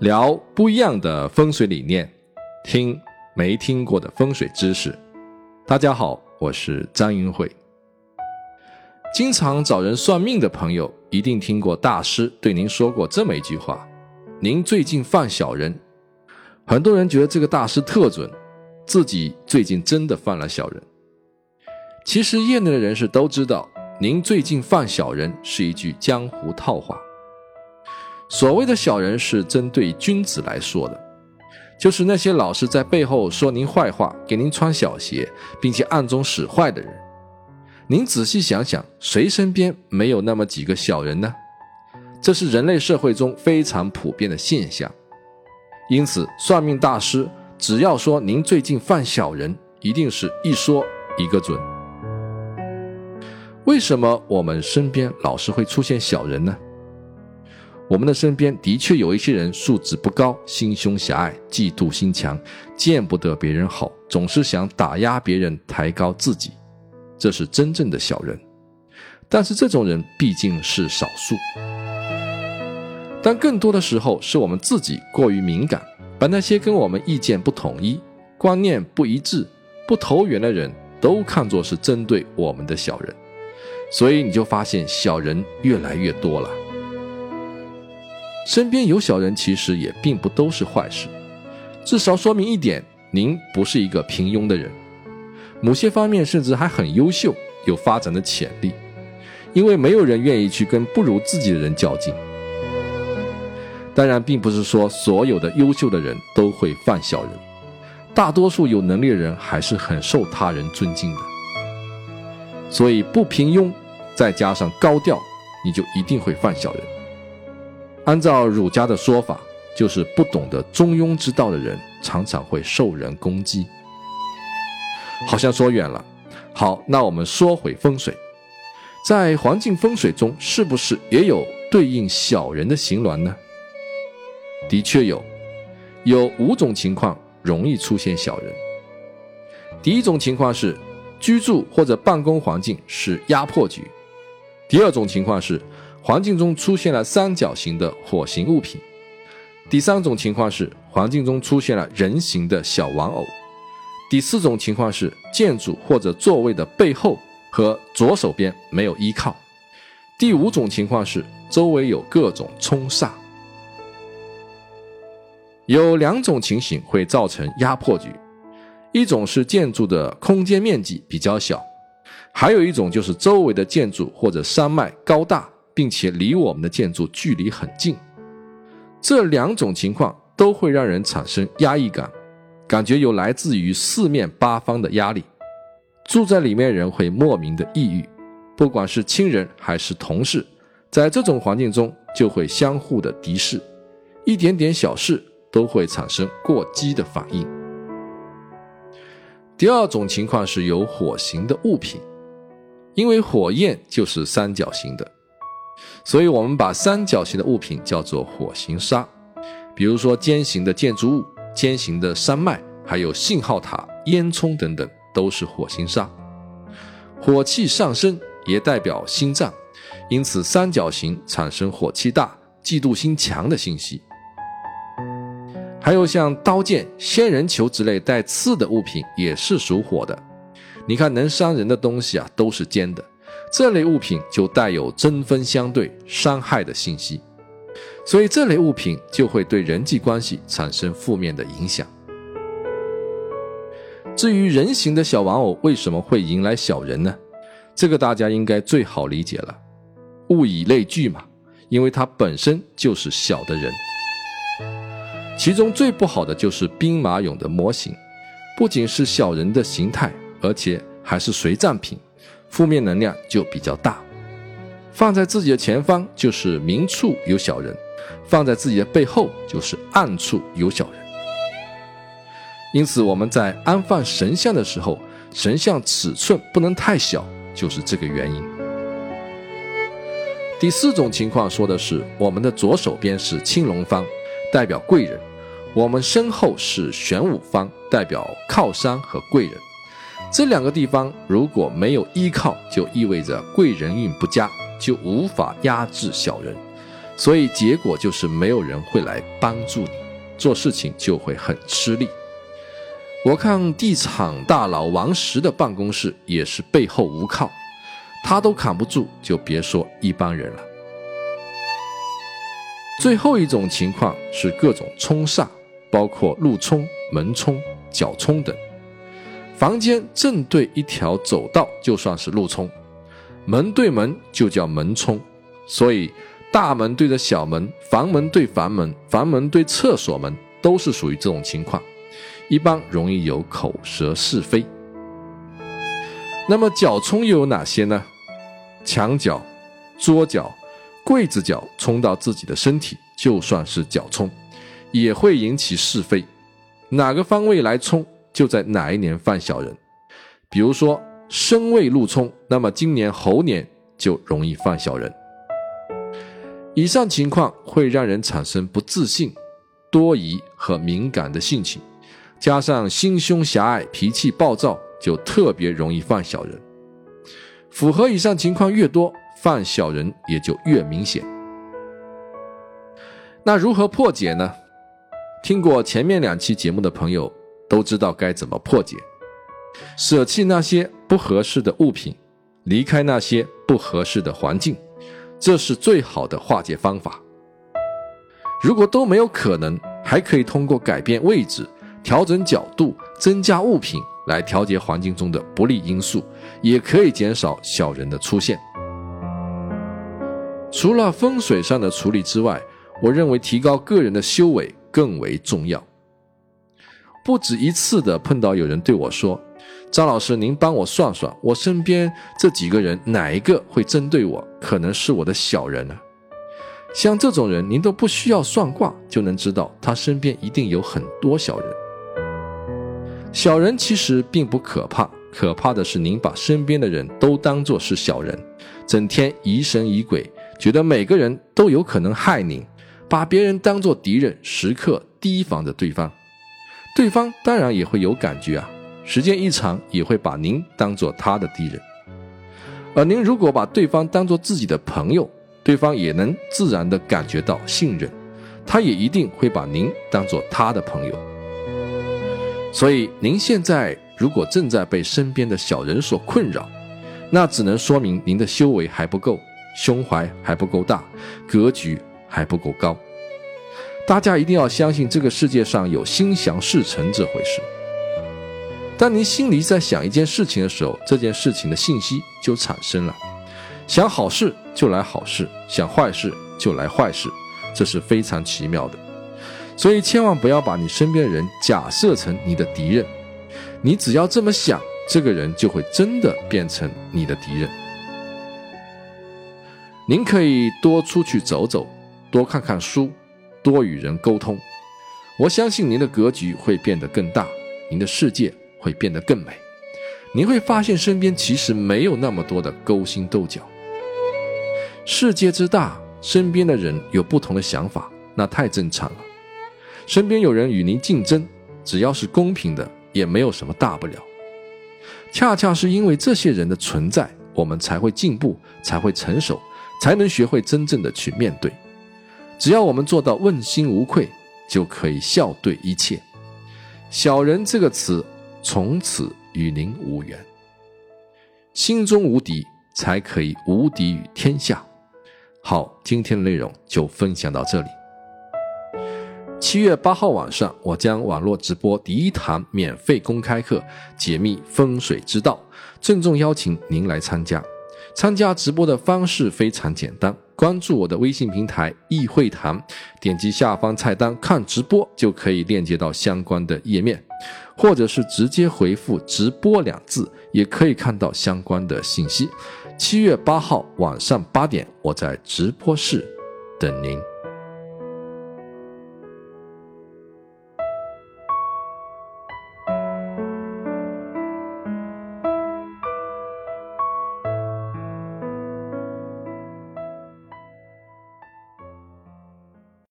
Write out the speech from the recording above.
聊不一样的风水理念，听没听过的风水知识。大家好，我是张云慧。经常找人算命的朋友，一定听过大师对您说过这么一句话：“您最近犯小人。”很多人觉得这个大师特准，自己最近真的犯了小人。其实业内的人士都知道，您最近犯小人是一句江湖套话。所谓的小人是针对君子来说的，就是那些老是在背后说您坏话、给您穿小鞋，并且暗中使坏的人。您仔细想想，谁身边没有那么几个小人呢？这是人类社会中非常普遍的现象。因此，算命大师只要说您最近犯小人，一定是一说一个准。为什么我们身边老是会出现小人呢？我们的身边的确有一些人素质不高，心胸狭隘，嫉妒心强，见不得别人好，总是想打压别人，抬高自己。这是真正的小人，但是这种人毕竟是少数。但更多的时候是我们自己过于敏感，把那些跟我们意见不统一、观念不一致、不投缘的人都看作是针对我们的小人，所以你就发现小人越来越多了。身边有小人，其实也并不都是坏事，至少说明一点：您不是一个平庸的人。某些方面甚至还很优秀，有发展的潜力，因为没有人愿意去跟不如自己的人较劲。当然，并不是说所有的优秀的人都会犯小人，大多数有能力的人还是很受他人尊敬的。所以，不平庸，再加上高调，你就一定会犯小人。按照儒家的说法，就是不懂得中庸之道的人，常常会受人攻击。好像说远了，好，那我们说回风水，在环境风水中，是不是也有对应小人的形峦呢？的确有，有五种情况容易出现小人。第一种情况是居住或者办公环境是压迫局；第二种情况是环境中出现了三角形的火形物品；第三种情况是环境中出现了人形的小玩偶。第四种情况是建筑或者座位的背后和左手边没有依靠。第五种情况是周围有各种冲煞。有两种情形会造成压迫局，一种是建筑的空间面积比较小，还有一种就是周围的建筑或者山脉高大，并且离我们的建筑距离很近。这两种情况都会让人产生压抑感。感觉有来自于四面八方的压力，住在里面人会莫名的抑郁，不管是亲人还是同事，在这种环境中就会相互的敌视，一点点小事都会产生过激的反应。第二种情况是有火形的物品，因为火焰就是三角形的，所以我们把三角形的物品叫做火形沙，比如说尖形的建筑物。尖形的山脉，还有信号塔、烟囱等等，都是火星沙。火气上升也代表心脏，因此三角形产生火气大、嫉妒心强的信息。还有像刀剑、仙人球之类带刺的物品，也是属火的。你看，能伤人的东西啊，都是尖的，这类物品就带有针锋相对、伤害的信息。所以这类物品就会对人际关系产生负面的影响。至于人形的小玩偶为什么会迎来小人呢？这个大家应该最好理解了，物以类聚嘛，因为它本身就是小的人。其中最不好的就是兵马俑的模型，不仅是小人的形态，而且还是随葬品，负面能量就比较大。放在自己的前方就是明处有小人，放在自己的背后就是暗处有小人。因此我们在安放神像的时候，神像尺寸不能太小，就是这个原因。第四种情况说的是，我们的左手边是青龙方，代表贵人；我们身后是玄武方，代表靠山和贵人。这两个地方如果没有依靠，就意味着贵人运不佳。就无法压制小人，所以结果就是没有人会来帮助你，做事情就会很吃力。我看地产大佬王石的办公室也是背后无靠，他都扛不住，就别说一般人了。最后一种情况是各种冲煞，包括路冲、门冲、角冲等。房间正对一条走道就算是路冲，门对门就叫门冲，所以大门对着小门，房门对房门，房门对厕所门，都是属于这种情况。一般容易有口舌是非。那么脚冲又有哪些呢？墙角、桌角、柜子角冲到自己的身体，就算是脚冲，也会引起是非。哪个方位来冲，就在哪一年犯小人。比如说申未禄冲，那么今年猴年就容易犯小人。以上情况会让人产生不自信、多疑和敏感的性情。加上心胸狭隘、脾气暴躁，就特别容易犯小人。符合以上情况越多，犯小人也就越明显。那如何破解呢？听过前面两期节目的朋友都知道该怎么破解：舍弃那些不合适的物品，离开那些不合适的环境，这是最好的化解方法。如果都没有可能，还可以通过改变位置。调整角度，增加物品来调节环境中的不利因素，也可以减少小人的出现。除了风水上的处理之外，我认为提高个人的修为更为重要。不止一次的碰到有人对我说：“张老师，您帮我算算，我身边这几个人哪一个会针对我？可能是我的小人呢？”像这种人，您都不需要算卦就能知道，他身边一定有很多小人。小人其实并不可怕，可怕的是您把身边的人都当作是小人，整天疑神疑鬼，觉得每个人都有可能害您，把别人当作敌人，时刻提防着对方。对方当然也会有感觉啊，时间一长也会把您当做他的敌人。而您如果把对方当做自己的朋友，对方也能自然的感觉到信任，他也一定会把您当做他的朋友。所以，您现在如果正在被身边的小人所困扰，那只能说明您的修为还不够，胸怀还不够大，格局还不够高。大家一定要相信这个世界上有心想事成这回事。当您心里在想一件事情的时候，这件事情的信息就产生了。想好事就来好事，想坏事就来坏事，这是非常奇妙的。所以千万不要把你身边的人假设成你的敌人，你只要这么想，这个人就会真的变成你的敌人。您可以多出去走走，多看看书，多与人沟通，我相信您的格局会变得更大，您的世界会变得更美。您会发现身边其实没有那么多的勾心斗角。世界之大，身边的人有不同的想法，那太正常了。身边有人与您竞争，只要是公平的，也没有什么大不了。恰恰是因为这些人的存在，我们才会进步，才会成熟，才能学会真正的去面对。只要我们做到问心无愧，就可以笑对一切。小人这个词从此与您无缘。心中无敌，才可以无敌于天下。好，今天的内容就分享到这里。七月八号晚上，我将网络直播第一堂免费公开课，解密风水之道，郑重邀请您来参加。参加直播的方式非常简单，关注我的微信平台易会堂，点击下方菜单看直播，就可以链接到相关的页面，或者是直接回复“直播”两字，也可以看到相关的信息。七月八号晚上八点，我在直播室等您。